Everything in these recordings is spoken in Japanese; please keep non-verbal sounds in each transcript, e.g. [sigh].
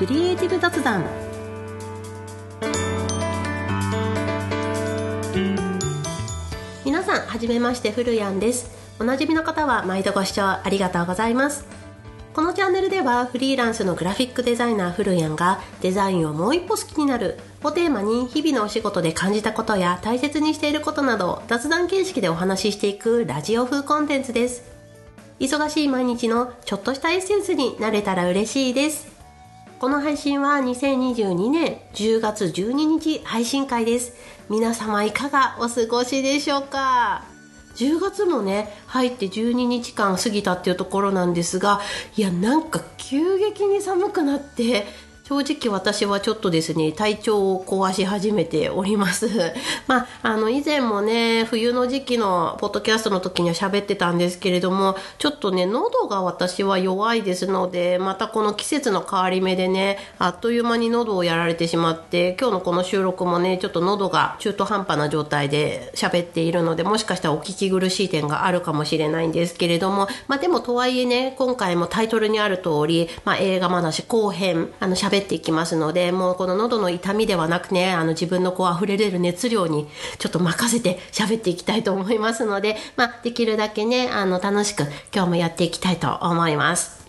クリエイティブ雑談。皆さんはじめましてふるやんです。おなじみの方は毎度ご視聴ありがとうございます。このチャンネルではフリーランスのグラフィックデザイナーふるやんがデザインをもう一歩好きになるをテーマに日々のお仕事で感じたことや大切にしていることなどを雑談形式でお話ししていくラジオ風コンテンツです。忙しい毎日のちょっとしたエッセンスになれたら嬉しいです。この配信は2022年10月12日配信会です。皆様いかがお過ごしでしょうか？10月もね入って12日間過ぎたっていうところなんですがいやなんか急激に寒くなって正直私はちょっとですね体調を壊し始めております。[laughs] まああの以前もね冬の時期のポッドキャストの時には喋ってたんですけれどもちょっとね喉が私は弱いですのでまたこの季節の変わり目でねあっという間に喉をやられてしまって今日のこの収録もねちょっと喉が中途半端な状態で喋っているのでもしかしたらお聞き苦しい点があるかもしれないんですけれどもまあでもとはいえね今回もタイトルにある通り、まあ、映画話後編あの喋っていきますので、もうこの喉の痛みではなくね、あの自分のこう溢れ出る熱量にちょっと任せて喋っていきたいと思いますので、まあできるだけね、あの楽しく今日もやっていきたいと思います。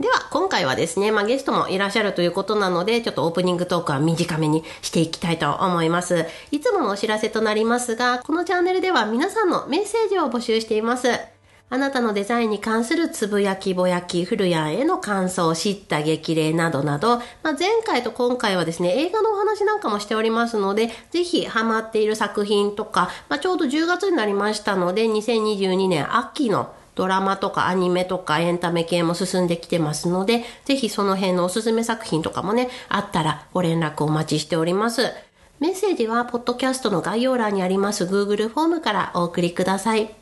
では、今回はですね、まあ、ゲストもいらっしゃるということなので、ちょっとオープニングトークは短めにしていきたいと思います。いつものお知らせとなりますが、このチャンネルでは皆さんのメッセージを募集しています。あなたのデザインに関するつぶやきぼやき、古谷への感想、知った激励などなど、まあ、前回と今回はですね、映画のお話なんかもしておりますので、ぜひハマっている作品とか、まあ、ちょうど10月になりましたので、2022年秋のドラマとかアニメとかエンタメ系も進んできてますので、ぜひその辺のおすすめ作品とかもね、あったらご連絡お待ちしております。メッセージは、ポッドキャストの概要欄にあります Google フォームからお送りください。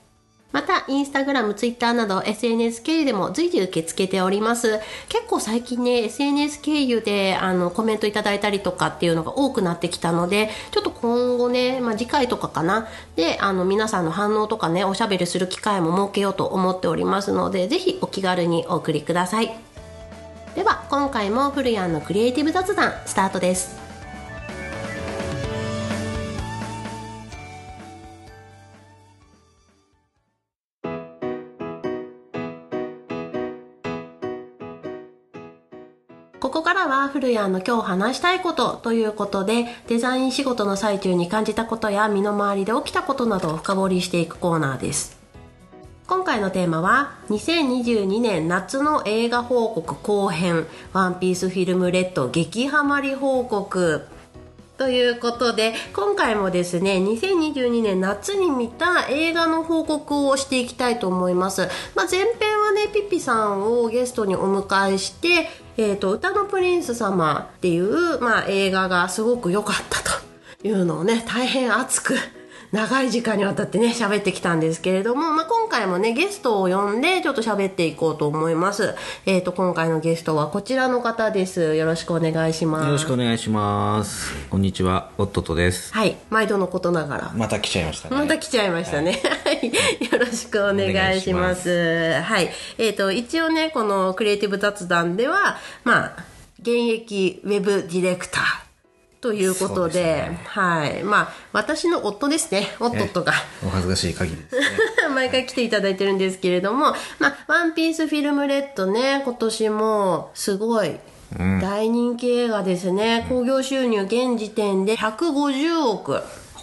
また、インスタグラム、ツイッターなど SNS 経由でも随時受け付けております。結構最近ね、SNS 経由であのコメントいただいたりとかっていうのが多くなってきたので、ちょっと今後ね、まあ、次回とかかな、で、あの皆さんの反応とかね、おしゃべりする機会も設けようと思っておりますので、ぜひお気軽にお送りください。では、今回もフルヤンのクリエイティブ雑談スタートです。からは古谷の今日話したいことということでデザイン仕事の最中に感じたことや身の回りで起きたことなどを深掘りしていくコーナーです。今回のテーマは2022年夏の映画報告後編ワンピースフィルムレッド激ハマり報告。ということで今回もですね2022年夏に見た映画の報告をしていきたいと思います、まあ、前編はねピピさんをゲストにお迎えしてえーと、歌のプリンス様っていう、まあ、映画がすごく良かったというのをね大変熱く長い時間にわたってね喋ってきたんですけれども、まあ、今回もねゲストを呼んでちょっと喋っていこうと思います。えっ、ー、と今回のゲストはこちらの方です。よろしくお願いします。よろしくお願いします。こんにちは。おっととです。はい。毎度のことながら。また来ちゃいましたね。また来ちゃいましたね、はい、よろしくお願いします。はい。えっ、ー、と一応ねこのクリエイティブ雑談ではまあ現役ウェブディレクターということで、でね、はい。まあ、私の夫ですね。夫とが。お恥ずかしい限りですね。[laughs] 毎回来ていただいてるんですけれども、まあ、ワンピースフィルムレッドね、今年もすごい大人気映画ですね。興、うん、行収入現時点で150億。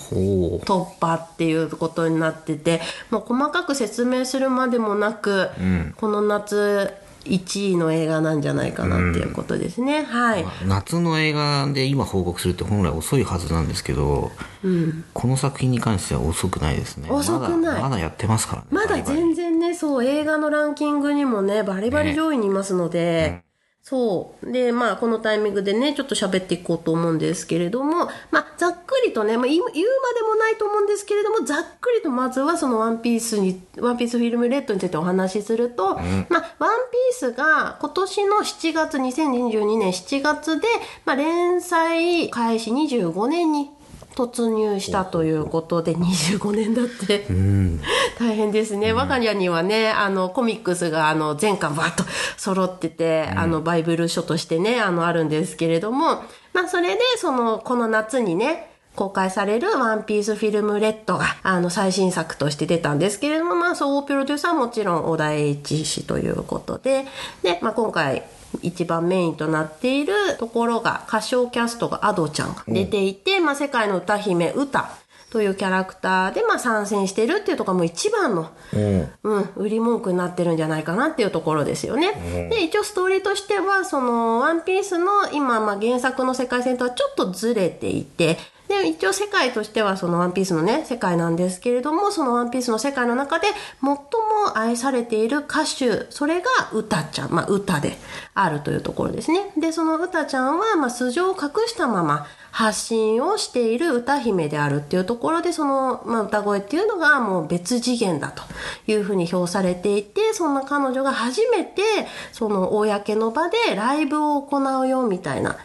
突破っていうことになっててもう細かく説明するまでもなく、うん、この夏1位の映画なんじゃないかなっていうことですね、うん、はい。夏の映画で今報告するって本来遅いはずなんですけど、うん、この作品に関しては遅くないですね。遅くない。まだやってますからねまだ全然ねそう映画のランキングにもねバリバリ上位にいますので、そう。で、まあ、このタイミングでね、ちょっと喋っていこうと思うんですけれども、まあ、ざっくりとね、まあ、言うまでもないと思うんですけれども、ざっくりとまずはそのワンピースに、ワンピースフィルムレッドについてお話しすると、うん、まあ、ワンピースが今年の7月、2022年7月で、まあ、連載開始25年に突入したということで25年だって。大変ですね、我が家にはねあのコミックスがあの全巻バッと揃ってて、あのバイブル書としてねあのあるんですけれどもまあそれでそのこの夏にね公開されるワンピースフィルムレッドが、あの、最新作として出たんですけれども、まあ、総合プロデューサーはもちろん小田栄一氏ということで、で、まあ、今回、一番メインとなっているところが、歌唱キャストがアドちゃんが出ていて、まあ、世界の歌姫、歌。というキャラクターで、まあ、参戦してるっていうところも一番の、うん、売り文句になってるんじゃないかなっていうところですよね。で、一応ストーリーとしては、その、ワンピースの今、まあ、原作の世界線とはちょっとずれていて、で、一応世界としてはそのワンピースのね、世界なんですけれども、そのワンピースの世界の中で最も愛されている歌手、それが歌ちゃん、まあ歌であるというところですね。で、その歌ちゃんは、まあ素性を隠したまま発信をしている歌姫であるっていうところで、その、まあ歌声っていうのがもう別次元だというふうに評されていて、そんな彼女が初めて、その公の場でライブを行うよみたいな、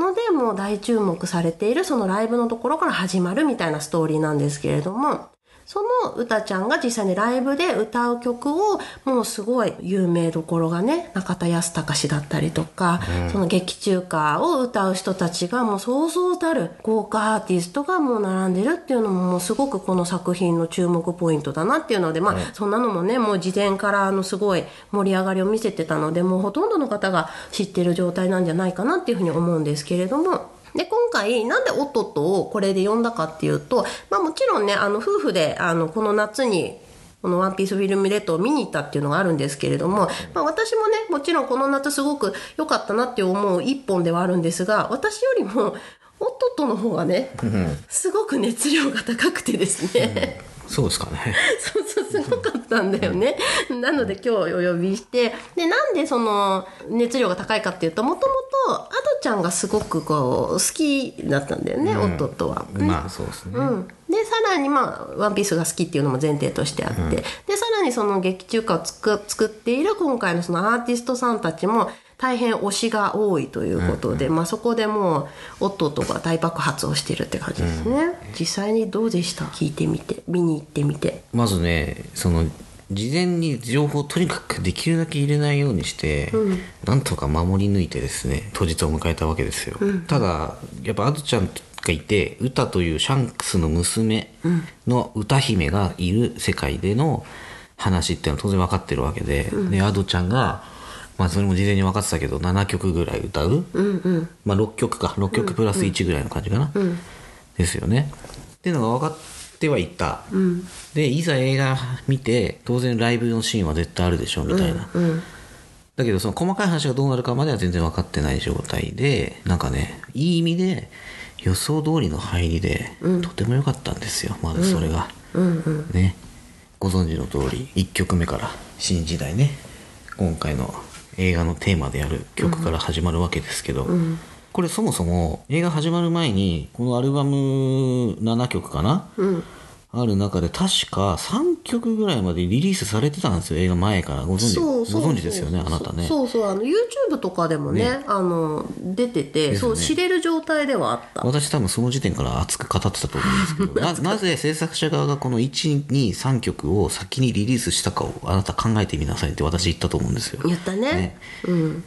ので、もう大注目されているそのライブのところから始まるみたいなストーリーなんですけれども、その歌ちゃんが実際にライブで歌う曲をもうすごい有名どころがね中田康隆氏だったりとか、うん、その劇中歌を歌う人たちがもうそうそうたる豪華アーティストがもう並んでるっていうのももうすごくこの作品の注目ポイントだなっていうのでまあ、うん、そんなのもねもう事前からあのすごい盛り上がりを見せてたのでもうほとんどの方が知ってる状態なんじゃないかなっていうふうに思うんですけれども。で、今回、なんでおっとっとをこれで呼んだかっていうと、まあもちろんね、あの、夫婦で、あの、この夏に、このワンピースフィルムレッドを見に行ったっていうのがあるんですけれども、まあ私もね、もちろんこの夏すごく良かったなって思う一本ではあるんですが、私よりも、おっとっとの方がね、すごく熱量が高くてですね、そうですかね。[laughs] そうそう、すごかったんだよね。なので今日お呼びして、で、なんでその熱量が高いかっていうと、もともとアドちゃんがすごくこう、好きだったんだよね、うん、夫は。まあそうですね。うん。で、さらにまあ、ワンピースが好きっていうのも前提としてあって、うん、で、さらにその劇中歌を作っている今回のそのアーティストさんたちも、大変推しが多いということで、うんうん、まあ、そこでもう夫が大爆発をしているって感じですね、うん、実際にどうでした？聞いてみて。見に行ってみて。まずねその事前に情報をとにかくできるだけ入れないようにして、うん、なんとか守り抜いてですね当日を迎えたわけですよ、うん、ただやっぱアドちゃんがいて歌というシャンクスの娘の歌姫がいる世界での話っていうのは当然分かってるわけで、うん、でアドちゃんがまあそれも事前に分かってたけど7曲ぐらい歌う、うんうん、まあ6曲か。6曲プラス1ぐらいの感じかな、うん。うん、ですよね。っていうのが分かってはいった、うん、でいざ映画見て当然ライブのシーンは絶対あるでしょみたいな、うんうん、だけどその細かい話がどうなるかまでは全然分かってない状態でなんかねいい意味で予想通りの入りで、とても良かったんですよまずそれが、ね。ご存知の通り1曲目から新時代ね。今回の映画のテーマである曲から始まるわけですけど、うん、これそもそも映画始まる前にこのアルバム7曲かな、うんある中で確か3曲ぐらいまでリリースされてたんですよ。映画前から。ご存知？ご存知ですよね？あなたね。そうそう。あの YouTube とかでもね、ね、あの出てて、ね、そう知れる状態ではあった。私多分その時点から熱く語ってたと思うんですけど [laughs] ななぜ制作者側がこの123曲を先にリリースしたかをあなた考えてみなさいって私言ったと思うんですよ。言ったね。ね。うん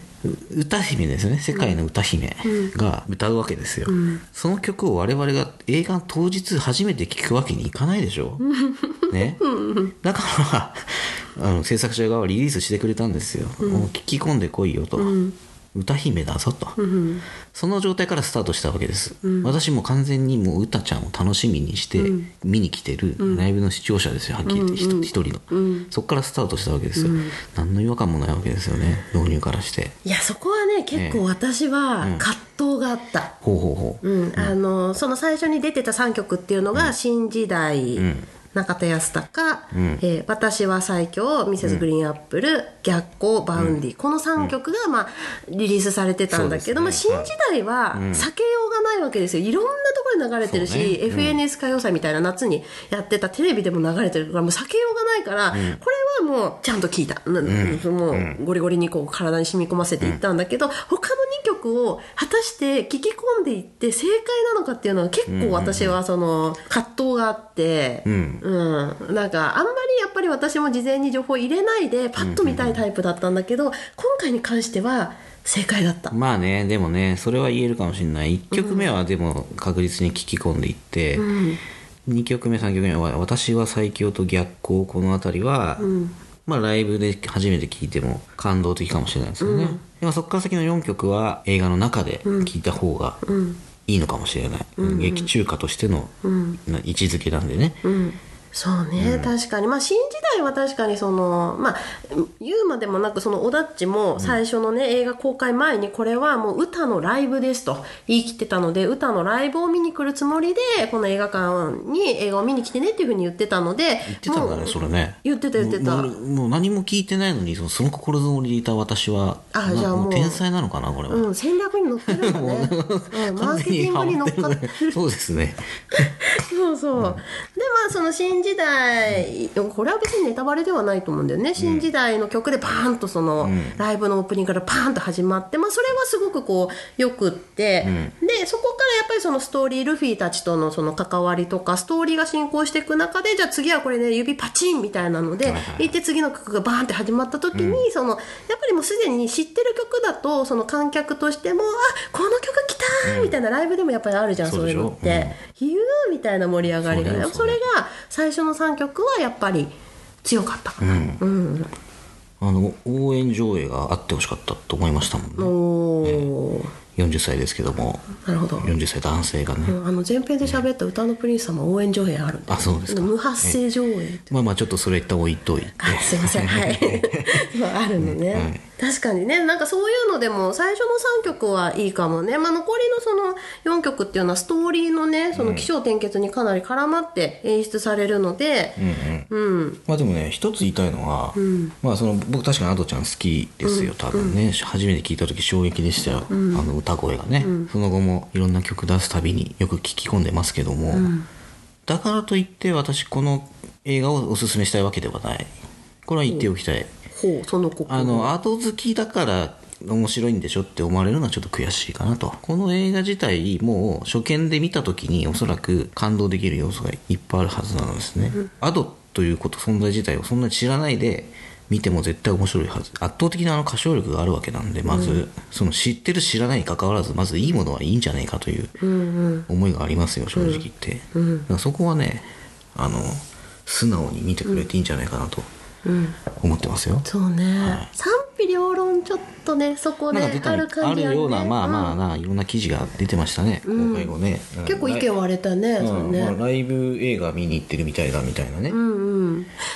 歌姫ですね。世界の歌姫が歌うわけですよ、うん、その曲を我々が映画当日初めて聴くわけにいかないでしょ、ね、だからあの制作者側はリリースしてくれたんですよ、うん、もう聞き込んでこいよと、うん歌姫だぞと、うん、その状態からスタートしたわけです、うん、私も完全にもうウタちゃんを楽しみにして見に来てるライブの視聴者ですよはっきり言って一人の、うん、そこからスタートしたわけですよ、何の違和感もないわけですよね導入からして。いやそこはね結構私は葛藤があった、ほうほうほう、うん。あのその最初に出てた3曲っていうのが「新時代」中田ヤスタカ、うん、えー、私は最強、 Mrs. GREEN APPLE、うん、逆光、 Vaundy、うん、この3曲が、まあ、リリースされてたんだけど、ね、まあ、新時代は避けようがないわけですよ。いろんなところで流れてるし、ね、FNS 歌謡祭みたいな夏にやってたテレビでも流れてるから、もう避けようがないから、これはもうちゃんと聞いた。もうゴリゴリにこう体に染み込ませていったんだけど、他の2曲曲を果たして聞き込んでいって正解なのかっていうのは結構私はその葛藤があって、うん。うん。なんかあんまりやっぱり私も事前に情報入れないでパッと見たいタイプだったんだけど、今回に関しては正解だった。まあねでもねそれは言えるかもしれない。1曲目はでも確実に聞き込んでいって、2曲目3曲目は「私は最強と逆光」この辺りは、まあライブで初めて聴いても感動的かもしれないですよね、でもそこから先の4曲は映画の中で聴いた方がいいのかもしれない、劇中歌としてのな位置づけなんでね、そうね、確かに。まあ新時代は確かにそのまあ言うまでもなくそのオダッチも最初のね、映画公開前にこれはもう歌のライブですと言い切ってたので歌のライブを見に来るつもりでこの映画館に映画を見に来てねっていうふうに言ってたので言ってたんだねそれね。言ってた言ってた。もう何も聞いてないのにそのその心づもりでいた私はなあじゃあもう天才なのかなこれは、うん、戦略に乗ってるんだね、[laughs] うん、マーケティングに乗っかってる。そうですね。[laughs] そうそう、でまあその新時代これは別にネタバレではないと思うんだよね。新時代の曲でバーンとその、ライブのオープニングからパーンと始まって、まあ、それはすごくこうよくって、でそこからやっぱりそのストーリールフィたちとのその関わりとかストーリーが進行していく中でじゃあ次はこれね指パチンみたいなので、行って次の曲がバーンって始まった時に、そのやっぱりもうすでに知ってる曲だとその観客としてもあこの曲来たーみたいなライブでもやっぱりあるじゃん、そういうのって。みたいな盛り上がりがそうだよそれが最初の3曲はやっぱり強かったかな、うん。あの応援上映があってほしかったと思いましたもんね、おー40歳ですけども。なるほど、40歳男性がね、うんあの前編で喋った歌のプリンスさんも応援上映あるんで。あそうですか。無発声上映まあまあちょっとそれ一旦置いといてあすいません。はい。[laughs] そうあるのね、はい。確かにね。なんかそういうのでも最初の3曲はいいかもね、まあ、残りのその4曲っていうのはストーリーのねその起承転結にかなり絡まって演出されるので。うん、まあでもね一つ言いたいのは、まあその僕確かにアドちゃん好きですよ多分ね、初めて聞いた時衝撃でしたよ、あの歌声がね、その後もいろんな曲出すたびによく聞き込んでますけども、だからといって私この映画をおすすめしたいわけではない。これは言っておきたい、ほうその心。あの後好きだから面白いんでしょって思われるのはちょっと悔しいかなと。この映画自体もう初見で見た時におそらく感動できる要素がいっぱいあるはずなんですね、アドということ存在自体をそんなに知らないで見ても絶対面白いはず。圧倒的なあの歌唱力があるわけなんでまず、その知ってる知らないに関わらずまずいいものはいいんじゃないかという思いがありますよ正直言って、だからそこはねあの素直に見てくれていいんじゃないかなと思ってますよ、そうね、賛否両論ちょっとねそこである感じあるような、まあまあな、いろんな記事が出てましたね、公開後ね。結構意見割れたね、ライブ映画見に行ってるみたいだみたいなね。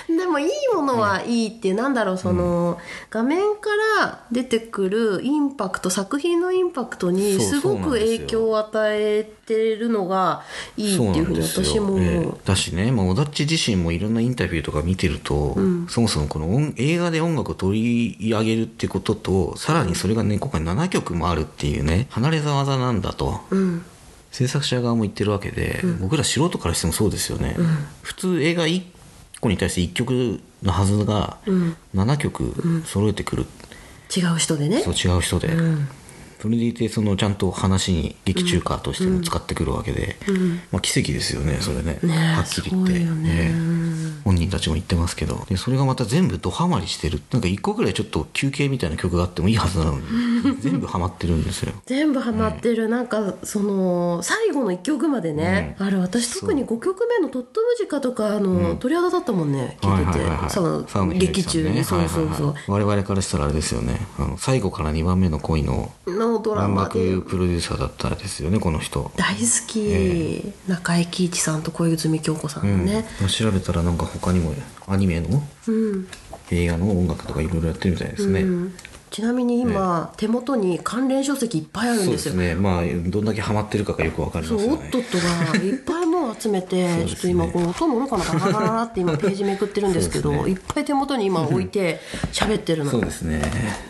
でもいいものはいいって、なんだろうその、画面から出てくるインパクト作品のインパクトにすごく影響を与えてるのがいいっていうふうに私も。だしね、まあ、小田っち自身もいろんなインタビューとか見てると、そもそもこの音映画で音楽を取り上げるってこととさらにそれがね今回7曲もあるっていうね離れ技なんだと、うん。制作者側も言ってるわけで、僕ら素人からしてもそうですよね、普通映画1個に対して1曲のはずが7曲揃えてくる、違う人でね。そう違う人で、それでいてそのちゃんと話に劇中歌としても使ってくるわけで、まあ、奇跡ですよねそれね。ねえはっきり言って、ね。ええ。本人たちも言ってますけど。でそれがまた全部ドハマりしてる。なんか一個ぐらいちょっと休憩みたいな曲があってもいいはずなのに。[laughs] 全部ハマってるんですよ。全部ハマってる、なんかその最後の1曲までね、あれ私特に5曲目の「トットムジカ」とかあの、鳥肌立ったもんね。聞いてて、はいはいはいはい。その沢野秀樹さんね。劇中に、そうそうそう、はいはいはい。我々からしたらあれですよね。あの最後から2番目の恋ののドラ音マで楽プロデューサーだったですよねこの人。大好き、中井貴一さんと小泉京子さんのね、うん。調べたらなんか他にもアニメのうん。映画の音楽とかいろいろやってるみたいですね、うん。ちなみに今、手元に関連書籍いっぱいあるんでよ。そうですすね。まあどんだけハマってるかがよくわかりますよね。おっとっとがいっぱ集めて、ちょっと今こう音ののかなガラガラって今ページめくってるんですけどそうですいっぱい手元に今置いて喋ってるの。そうですね。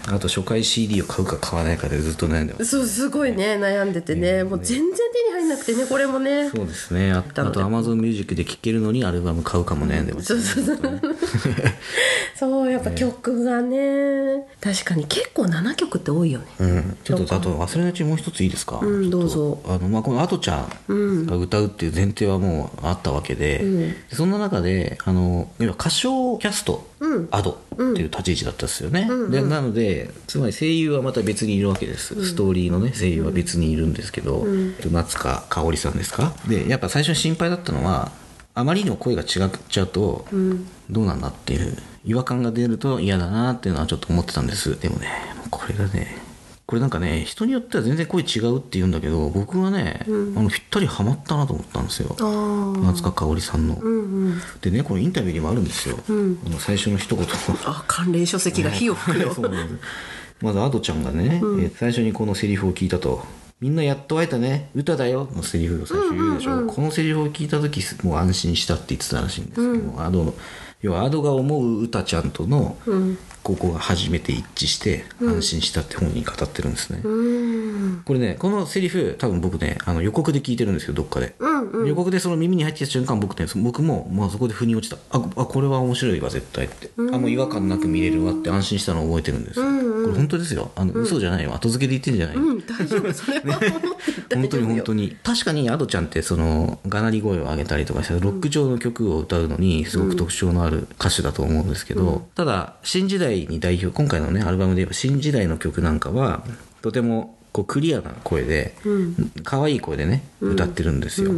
あと初回 CD を買うか買わないかでずっと悩んでます。そうすごいね悩んでてね。もう全然手に入んなくてねこれもね。そうですね。ああとなので。Amazon ミュージックで聴けるのにアルバム買うかも悩んでます、そうそうそう。[laughs] そうやっぱ曲がね。確かに結構7曲って多いよね。うん、ちょっとあと忘れないうちにもう一ついいですか、うんどうぞ。あの、まあ、このアトちゃんが歌うっていう前提はもうあったわけで、そんな中であの要は歌唱キャスト、アドっていう立ち位置だったんですよね、でなのでつまり声優はまた別にいるわけです、ストーリーのね声優は別にいるんですけど、夏香香織さんですか？でやっぱ最初に心配だったのはあまりにも声が違っちゃうと、どうなんだっていう違和感が出ると嫌だなっていうのはちょっと思ってたんです。でもねこれがねこれなんかね人によっては全然声違うって言うんだけど僕はね、あのぴったりハマったなと思ったんですよ。ああ夏香香織さんの、うんうん。でねこのインタビューにもあるんですよ、あの最初の一言。[laughs] あ関連書籍が火を吹くよ。[laughs] そうなんです。まずアドちゃんがね、えー最初にこのセリフを聞いたと「みんなやっと会えたね。歌だよ」のセリフを最初言うでしょ、このセリフを聞いた時もう安心したって言ってたらしいんですけど、アドの要はアドが思う歌ちゃんとの、ここが初めて一致して安心したって本人語ってるんですね、うん。これねこのセリフ多分僕ねあの予告で聞いてるんですけどどっかで、予告でその耳に入ってきた瞬間僕ねそ僕も、まあ、そこで腑に落ちた。ああこれは面白いわ絶対って、あもう違和感なく見れるわって安心したのを覚えてるんですよ、これ本当ですよ。あの、嘘じゃないよ後付けで言ってんじゃないよ、うん大丈夫。それは思って大本当に本当に。確かにアドちゃんってそのがなり声を上げたりとかしてロック調の曲を歌うのにすごく特徴のある歌手だと思うんですけど、ただ新時代に代表今回のねアルバムで言えば新時代の曲なんかはとてもこうクリアな声で、可愛い声でね歌ってるんですよ、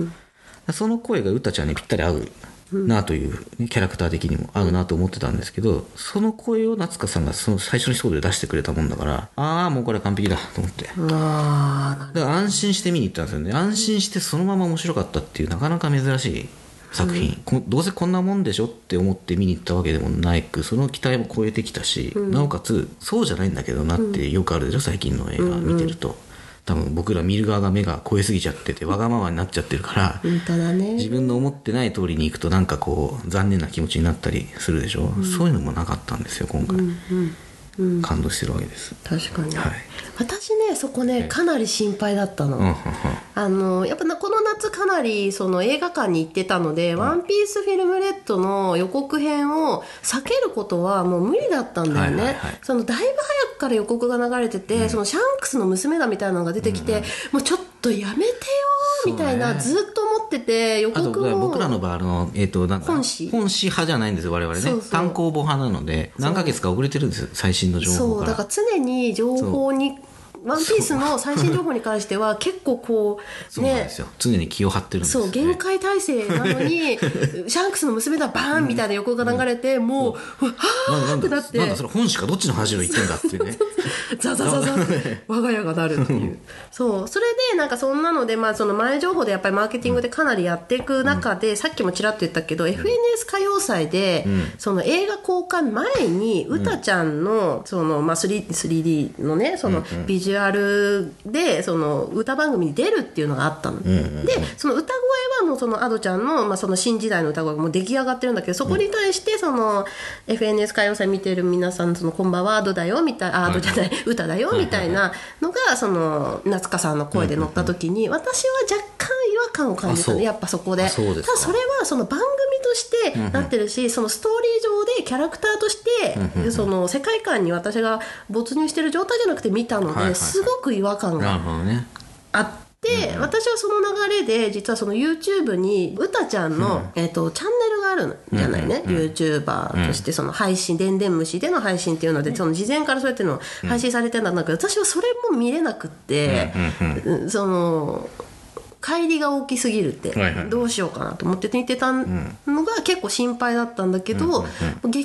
その声が歌ちゃんにぴったり合うなという、ねキャラクター的にも合うなと思ってたんですけどその声を夏香さんがその最初の一言で出してくれたもんだからああもうこれ完璧だと思って。あだから安心して見に行ったんですよね。安心してそのまま面白かったっていうなかなか珍しい作品、こどうせこんなもんでしょって思って見に行ったわけでもないくその期待も超えてきたし、なおかつそうじゃないんだけどなってよくあるでしょ最近の映画見てると、多分僕ら見る側が目が超えすぎちゃっててわがままになっちゃってるからね。自分の思ってない通りに行くとなんかこう残念な気持ちになったりするでしょ、そういうのもなかったんですよ今回、感動してるわけです。確かに、はい。私ねそこねかなり心配だったの、うんうんうんあのやっぱなこの夏かなりその映画館に行ってたので「ワンピースフィルムレッドの予告編を避けることはもう無理だったんだよね、はいはいはい。そのだいぶ早くから予告が流れてて、そのシャンクスの娘だみたいなのが出てきて、もうちょっとやめてよみたいな、ね。ずっと思ってて予あと告も僕らの場合あの、えー、となんか本誌。本誌派じゃないんです我々ね。そうそう。単行本派なので何ヶ月か遅れてるんです最新の情報から。そうだから常に情報にワンピースの最新情報に関しては [laughs] 結構こうねそう常に気を張ってるんです。よ、そうね、限界体制なのに [laughs] シャンクスの娘だバーンみたいな横が流れて、もう、うわはなんだーってなって。なんだそれ本誌かどっちの話を言ってんだっていうね。ザザザザって我が家がなるっていう。そう。それでなんかそんなので、まあ、その前情報でやっぱりマーケティングでかなりやっていく中で、さっきもちらっと言ったけど、FNS 歌謡祭で、その映画公開前にうたちゃんのその、まあ、3 3D のねそのビジュアルでその歌番組に出るっていうのがあったの、でその歌声はもうその Ado ちゃんの,、まあその新時代の歌声がもう出来上がってるんだけどそこに対してその FNS 歌謡祭見てる皆さんそのこんばんは Ado だよみたいなあ Ado じゃない歌だよみたいなのがその夏香さんの声で乗った時に私は若干違和感を感じたあそうねやっぱそこであそただそれはその番組としてなってるし、そのストーリー上でキャラクターとして、その世界観に私が没入してる状態じゃなくて見たので、すごく違和感があって、私はその流れで実はその YouTube にうたちゃんの、えっとチャンネルがあるんじゃないね、YouTuber としてその配信、でんでん虫での配信っていうのでその事前からそうやっての配信されてたんだけど、私はそれも見れなくって、うん。その。帰りが大きすぎるって、はいはい。どうしようかなと思って見てたのが結構心配だったんだけど、劇場に行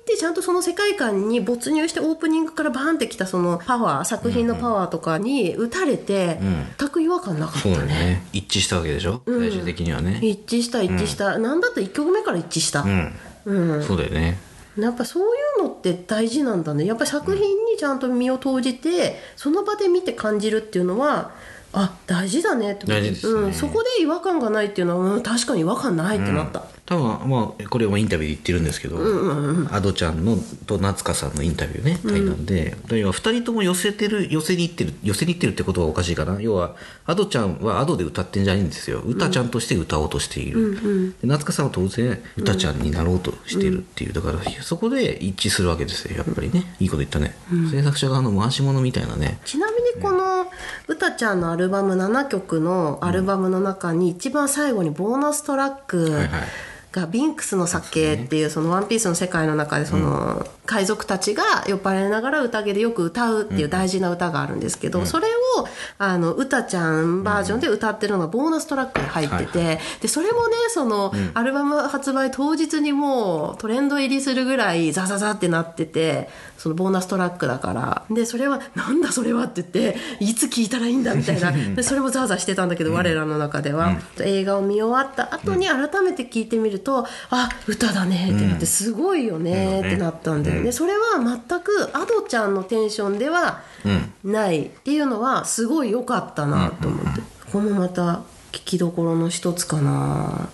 ってちゃんとその世界観に没入してオープニングからバーンってきたそのパワー作品のパワーとかに打たれて、全く違和感なかったね。ね。一致したわけでしょ、最終的にはね。一致した。一致した、なんだって1曲目から一致した、うん、そうだよね。やっぱそういうのって大事なんだね。やっぱ作品にちゃんと身を投じてその場で見て感じるっていうのはああ大事だねって。大事ですね。うん、そこで違和感がないっていうのは、うん、確かに違和感ないってなった、多分まあこれはインタビューで言ってるんですけど、アドちゃんのと夏香さんのインタビューね対談で、要は2人とも寄せてる寄せに行ってる寄せに行ってるってことはおかしいかな要はアドちゃんはアドで歌ってんじゃないんですよ。歌ちゃんとして歌おうとしている、で夏香さんは当然歌ちゃんになろうとしてるっていう。だからそこで一致するわけですよやっぱりね。いいこと言ったね、制作者側の回し物みたいなね。ちなみにこの歌ちゃんのアルバム7曲のアルバムの中に一番最後にボーナストラックがビンクスの酒っていうそのワンピースの世界の中でその海賊たちが酔っ払いながら宴でよく歌うっていう大事な歌があるんですけど、それをあの歌ちゃんバージョンで歌ってるのがボーナストラックに入ってて、でそれもねそのアルバム発売当日にもうトレンド入りするぐらいザザザってなっててそのボーナストラックだから。でそれはなんだそれはって言っていつ聴いたらいいんだみたいな。[laughs] でそれもザーザーしてたんだけど、我らの中では、映画を見終わった後に改めて聴いてみると、あ歌だねってなってすごいよねってなったんだよね、それは全くアドちゃんのテンションではないっていうのはすごい良かったなと思って、ここもまた聞きどころの一つかなっ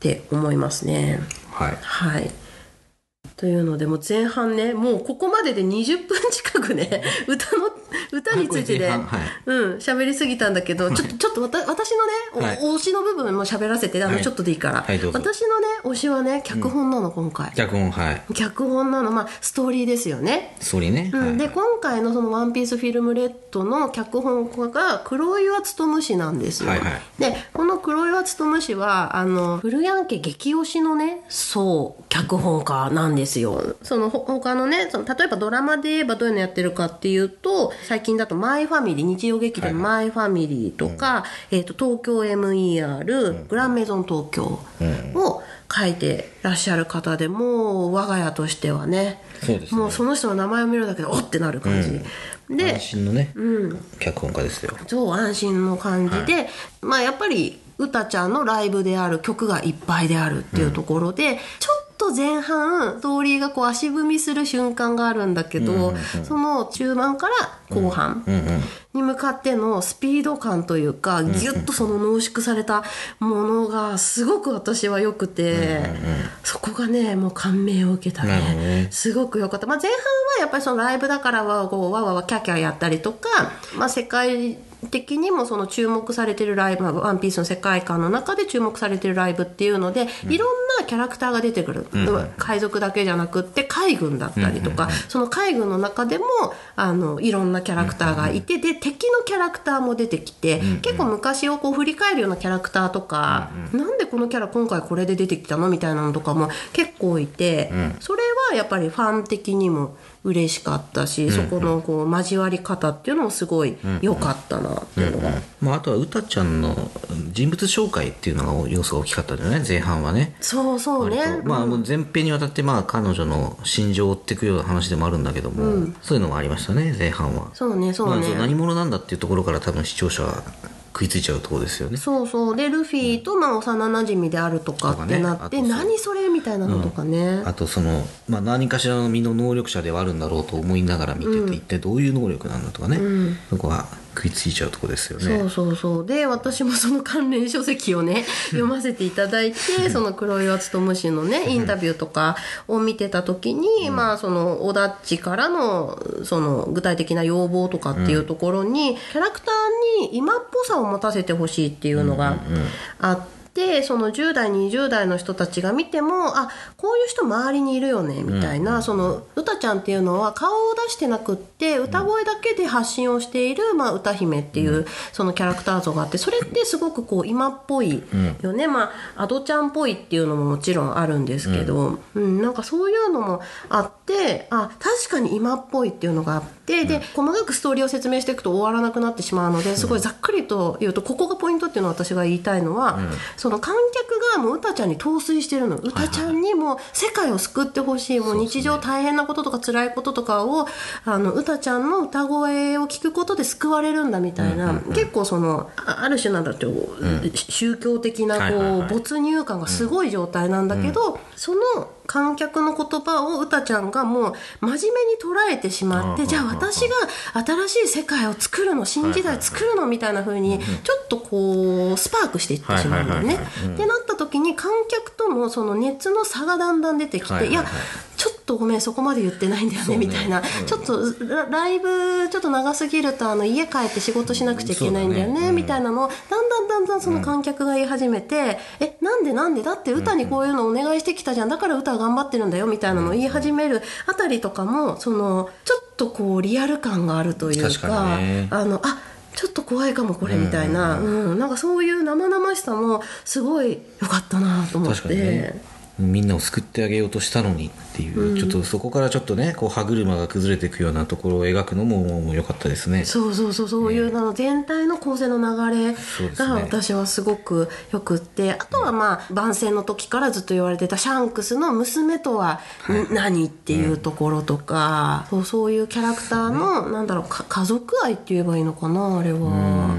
て思いますね。はい。はい。というのでもう前半ねもうここまでで20分近くね歌の歌についてで、はい。うん喋りすぎたんだけどちょっとちょっと私のね、おはい。推しの部分も喋らせてあの、はい。ちょっとでいいから、はい私のね推しはね脚本なの、今回。脚本はい。脚本なの。まあストーリーですよね。ストーリーね、うん、ではい。今回のその「ワンピースフィルムレッドの脚本家が黒岩勉氏なんですよ、はいはい。でこの黒岩勉氏はあの古谷家激推しのねそう脚本家なんですよ。そのほ他のねその例えばドラマで言えばどういうのやってるかっていうと最近だと「マイファミリー」日曜劇団「マイファミリー」とか、えー、と東京 MER、グランメゾン東京を書いてらっしゃる方でもう我が家としてはねそうですね。もうその人の名前を見るだけでおっ！てなる感じ、で安心のね、脚本家ですよ。超安心の感じで、まあやっぱり歌ちゃんのライブである曲がいっぱいであるっていうところで、ちょっと前半ストーリーがこう足踏みする瞬間があるんだけど、その中盤から後半に向かってのスピード感というか、ギュッとその濃縮されたものがすごく私は良くて、そこがねもう感銘を受けたね。すごく良かった、まあ、前半はやっぱりそのライブだからはこうわわわキャキャやったりとか、まあ、世界的にもその注目されてるライブ「まあワンピースの世界観の中で注目されてるライブっていうので、いろんなキャラクターが出てくる、海賊だけじゃなくって海軍だったりとか、その海軍の中でもあのいろんなキャラクターがいて、で敵のキャラクターも出てきて、結構昔をこう振り返るようなキャラクターとか、なんでこのキャラ今回これで出てきたの？みたいなのとかも結構いて、それはやっぱりファン的にも嬉しかったし、そこのこう交わり方っていうのもすごい良かったなっていうのが、まあ、あとは歌ちゃんの人物紹介っていうのが要素が大きかったんじゃない前半はね。そうそうね。まあ前編にわたってまあ彼女の心情を追っていくような話でもあるんだけども、そういうのもありましたね前半は、そうねそうね、まあ、何者なんだっていうところから多分視聴者は食いついちゃうところですよね。そうそう。でルフィとまあ幼なじみであるとかってなって、ね何それみたいなのとかね、あとその、まあ、何かしらの身の能力者ではあるんだろうと思いながら見てて、一体どういう能力なんだとかね、そこは食いついちゃうとこですよね。そうそうそう。で私もその関連書籍をね [laughs] 読ませていただいてその黒岩勉氏のねインタビューとかを見てた時に、まあその小田っちからのその具体的な要望とかっていうところに、キャラクターに今っぽさを持たせてほしいっていうのがあって。でその10代20代の人たちが見てもあこういう人周りにいるよねみたいな、その歌ちゃんっていうのは顔を出してなくって歌声だけで発信をしている、まあ、歌姫っていう、そのキャラクター像があってそれってすごくこう今っぽいよね、まあアドちゃんっぽいっていうのももちろんあるんですけど、うん。なんかそういうのもあってあ確かに今っぽいっていうのがあってで細かくストーリーを説明していくと終わらなくなってしまうのですごいざっくりと言うとここがポイントっていうのを私が言いたいのは、その観客がもう歌ちゃんに陶酔してるの。歌ちゃんにもう世界を救ってほしい。もう日常大変なこととか辛いこととかをあの歌ちゃんの歌声を聞くことで救われるんだみたいな、結構そのあある種なんだって、宗教的なこう、没入感がすごい状態なんだけど、その観客の言葉を歌ちゃんがもう真面目に捉えてしまってじゃあ私が新しい世界を作るの新時代作るのみたいな風にちょっとこうスパークしていってしまうんだよね。ってなった時に観客とのその熱の差がだんだん出てきて、いやちょっとごめんそこまで言ってないんだよねみたいな、ちょっとライブちょっと長すぎるとあの家帰って仕事しなくちゃいけないんだよねみたいなのをだんだんだんだんその観客が言い始めて、えなんでなんで？だって歌にこういうのお願いしてきたじゃん。だから歌頑張ってるんだよみたいなのを言い始めるあたりとかもそのちょっとこうリアル感があるというか、ね、あのあちょっと怖いかもこれみたいな、うん、うん、なんかそういう生々しさもすごい良かったなと思って。みんなを救ってあげようとしたのにっていう、うん、ちょっとそこからちょっとねこう歯車が崩れていくようなところを描くのも良かったですね。そうそうそうそういうの全体の構成の流れが私はすごくよくって、ね、あとはまあ番宣の時からずっと言われてたシャンクスの娘とは何っていうところとか、うん、そうそういうキャラクターの、ね、なんだろう家族愛って言えばいいのかなあれは。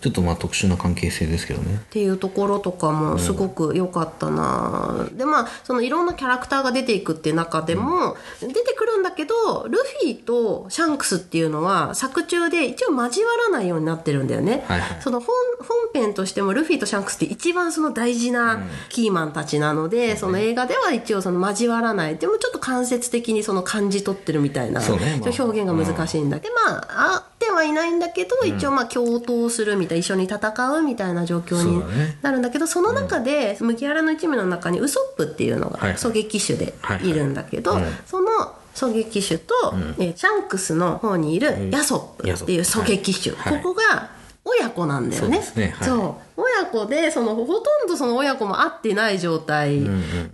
ちょっとまあ特殊な関係性ですけどね。っていうところとかもすごく良かったな、でまあそのいろんなキャラクターが出ていくっていう中でも、出てくるんだけどルフィとシャンクスっていうのは作中で一応交わらないようになってるんだよね、はいはい、その本本編としてもルフィとシャンクスって一番その大事なキーマンたちなので、うん、その映画では一応その交わらない。でもちょっと間接的にその感じ取ってるみたいな、ね。まあ、表現が難しいんだけど、まああはいないんだけど、一応まあ共闘するみたいな一緒に戦うみたいな状況になるんだけどその中で、麦わらの一味の中にウソップっていうのが狙撃手でいるんだけど、その狙撃手と、うん、えシャンクスの方にいるヤソップっていう狙撃手、はい、ここが親子なんだよね。そう、ね。はい、親子でそのほとんどその親子も会ってない状態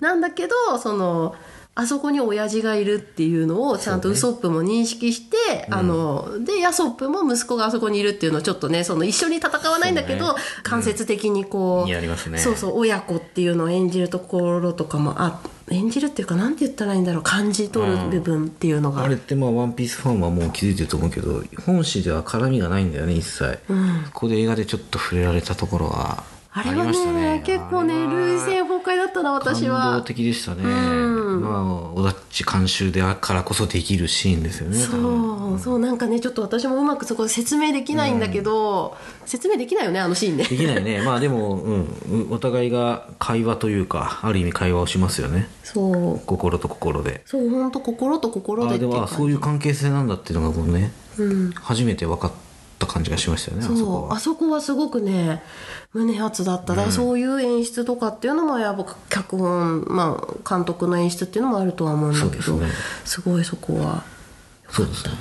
なんだけど、うんうん、そのあそこに親父がいるっていうのをちゃんとウソップも認識して、ね、あの、で、ヤソップも息子があそこにいるっていうのをちょっとね、その一緒に戦わないんだけど、ね、間接的にこう、やりますね。そうそう、親子っていうのを演じるところとかもあ演じるっていうかなんて言ったらいいんだろう感じ取る部分っていうのが、あれってまあ「ワンピースファンはもう気づいてると思うけど本誌では絡みがないんだよね一切、うん、ここで映画でちょっと触れられたところはあれはね、ね、結構ね涙腺崩壊だったな私は。感動的でしたね、うん、まあ小田っち監修であからこそできるシーンですよねそう、うん、そうなんかねちょっと私もうまくそこ説明できないんだけど、うん、説明できないよねあのシーンね。できないね。[laughs] まあでも、うん、お互いが会話というかある意味会話をしますよね。そう。心と心で。そう本当心と心ででもそういう関係性なんだっていうのがもうね、うん、初めて分かった感じがしましたよねそう。あそこは。すごくね胸熱だった。ら、そういう演出とかっていうのもやっぱ脚本、まあ、監督の演出っていうのもあるとは思うんだけど、ね、すごいそこは。そうですね。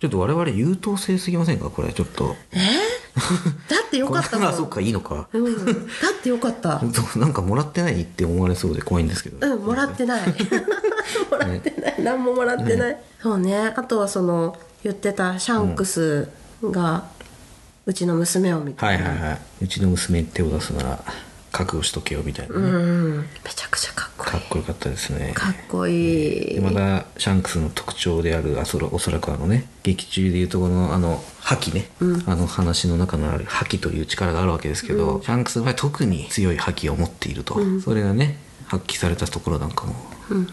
ちょっと我々優等生すぎませんか？これちょっと。え？ー、だってよかったもん。[laughs] あそっかいいのか、うん、だってよかった。[laughs] なんかもらってないって思われそうで怖いんですけど。うんもらってない。[laughs] もらってない、ね、何ももらってない、ね、そうね。あとはその言ってたシャンクスが、うちの娘を見て、はいはいはい。うちの娘に手を出すなら覚悟しとけよみたいなね、うん。めちゃくちゃかっこいい。かっこよかったですね。かっこいい。またシャンクスの特徴であるあそおそらくあのね劇中でいうとこのあの覇気ね、うん、あの話の中のある覇気という力があるわけですけど、うん、シャンクスの場合特に強い覇気を持っていると、うん、それがね発揮されたところなんかも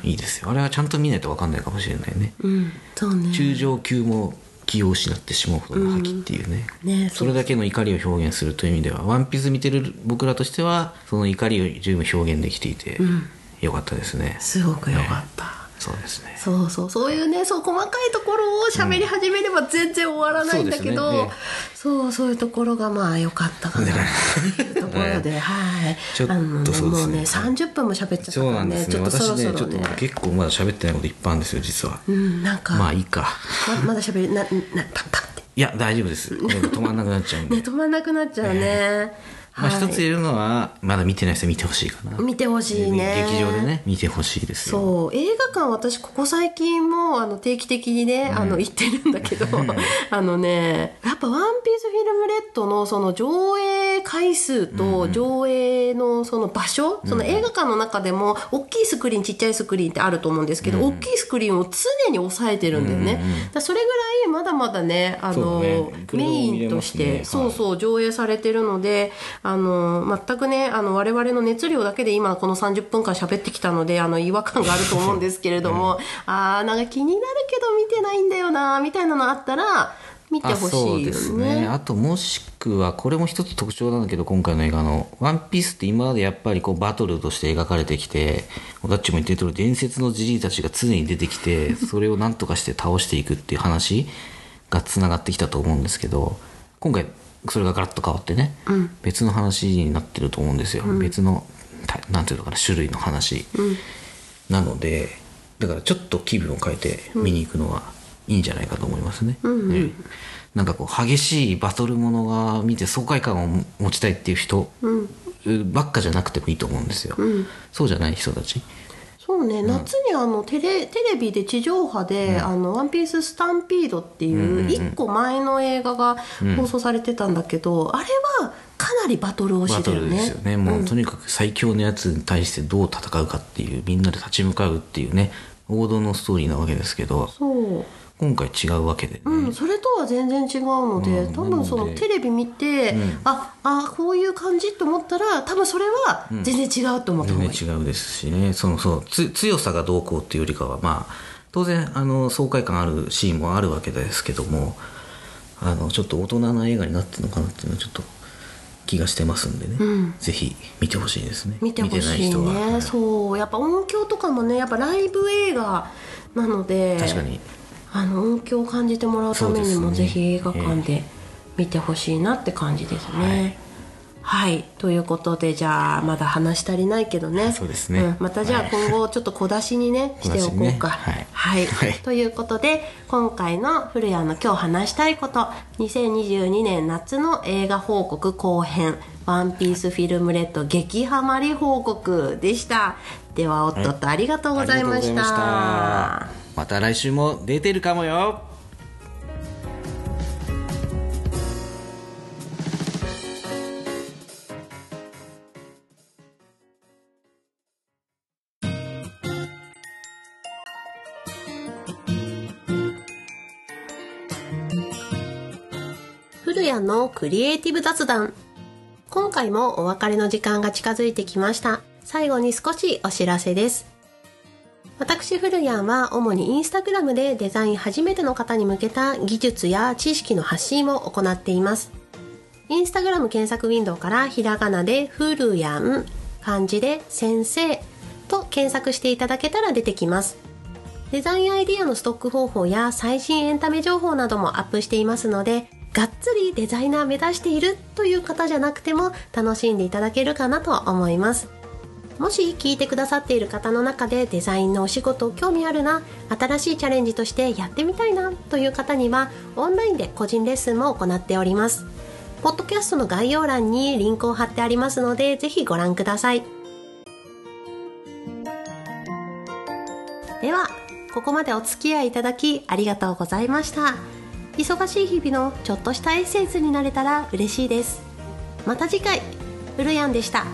いいですよ、あれはちゃんと見ないと分かんないかもしれないね,、うん。そうね。中上級も気を失ってしまうほどの覇気っていうね。うん。ね、それだけの怒りを表現するという意味ではワンピース見てる僕らとしてはその怒りを十分表現できていて、うん、よかったですね。すごくよかった、ねそうですね。そうそう。そういうねそう細かいところを喋り始めれば全然終わらないんだけど、うんそうね、そうそういうところがまあ良かったかなというところで、はい。ちょっともうね30分も喋っちゃったからね。ちょっとそろそろね。ちょっと結構まだ喋ってないこといっぱいあるんですよ実は。うんなんか。まあいいか。ままだ喋りななパンパンって。いや大丈夫です。止まんなくなっちゃうんで、ね、止まんなくなっちゃうね、えーまあ、一つ言えるのは、まだ見てない人見てほしいかな。見てほしいね。劇場でね見てほしいですよ。そう。映画館私ここ最近もあの定期的にね、うん、あの行ってるんだけど [laughs] あのねやっぱ「ワンピースフィルムレッドのその上映回数と上映のその場所、うん、その映画館の中でも大きいスクリーンちっちゃいスクリーンってあると思うんですけど、うん、大きいスクリーンを常に抑えてるんだよね、だそれぐらいねまだまだねあのね。メインとして、はい。そうそう上映されてるのであの全くねあの我々の熱量だけで今この30分間喋ってきたのであの違和感があると思うんですけれども、[laughs] あーなんか気になるけど見てないんだよなみたいなのあったら見てあほしそういよですね。ね。あともしくはこれも一つ特徴なんだけど今回の映画の「ワンピースって今までやっぱりこうバトルとして描かれてきてオダッチも言ってる通り伝説のジジイたちが常に出てきて [laughs] それを何とかして倒していくっていう話がつながってきたと思うんですけど今回それがガラッと変わってね、別の話になってると思うんですよ、別のたなんていうのかな種類の話、なのでだからちょっと気分を変えて見に行くのはいいんじゃないかと思いますね。ねなんかこう激しいバトルものが見て爽快感を持ちたいっていう人ばっかじゃなくてもいいと思うんですよ。そうじゃない人たち。そうね、夏にあのテレテレビで地上波で「あのワンピーススタンピード」っていう一個前の映画が放送されてたんだけど、あれはかなりバトル推バトしだよね。ルですよ。ね。もうとにかく最強のやつに対してどう戦うかっていうみんなで立ち向かうっていうね王道のストーリーなわけですけど。そう今回違うわけでね。うん、それとは全然違うので、うん多分そなのテレビ見て、ああこういう感じと思ったら多分それは全然違うと思った方がいい、全然違うですしね。そのそうつ強さがどうこうっていうよりかはまあ当然あの爽快感あるシーンもあるわけですけどもあのちょっと大人な映画になってるのかなっていうのはちょっと気がしてますんでね、ぜひ見てほしいですね。見てほしいない人は、ねそう。やっぱ音響とかもねやっぱライブ映画なので。確かにあの音響を感じてもらうためにも、ね。ぜひ映画館で見てほしいなって感じですね。はい、ということでじゃあまだ話し足りないけどね。そうですね。ん。またじゃあはい。今後ちょっと小出しにね [laughs] しておこうか。ね。はい。はい。はい。ということで今回の古谷の今日話したいこと2022年夏の映画報告後編「ワンピースフィルムレッド激ハマり報告」でしたではおっとっとありがとうございました,、ありがとうございました。また来週も出てるかもよ。古谷のクリエイティブ雑談。今回もお別れの時間が近づいてきました最後に少しお知らせです。私古谷は主にインスタグラムでデザイン初めての方に向けた技術や知識の発信を行っています。インスタグラム検索ウィンドウからひらがなで古谷漢字で先生と検索していただけたら出てきます。デザインアイディアのストック方法や最新エンタメ情報などもアップしていますので、がっつりデザイナー目指しているという方じゃなくても楽しんでいただけるかなと思います。もし聞いてくださっている方の中でデザインのお仕事興味あるな、新しいチャレンジとしてやってみたいなという方にはオンラインで個人レッスンも行っております。ポッドキャストの概要欄にリンクを貼ってありますので、ぜひご覧ください。ではここまでお付き合いいただきありがとうございました忙しい日々のちょっとしたエッセンスになれたら嬉しいですまた次回フルヤンでした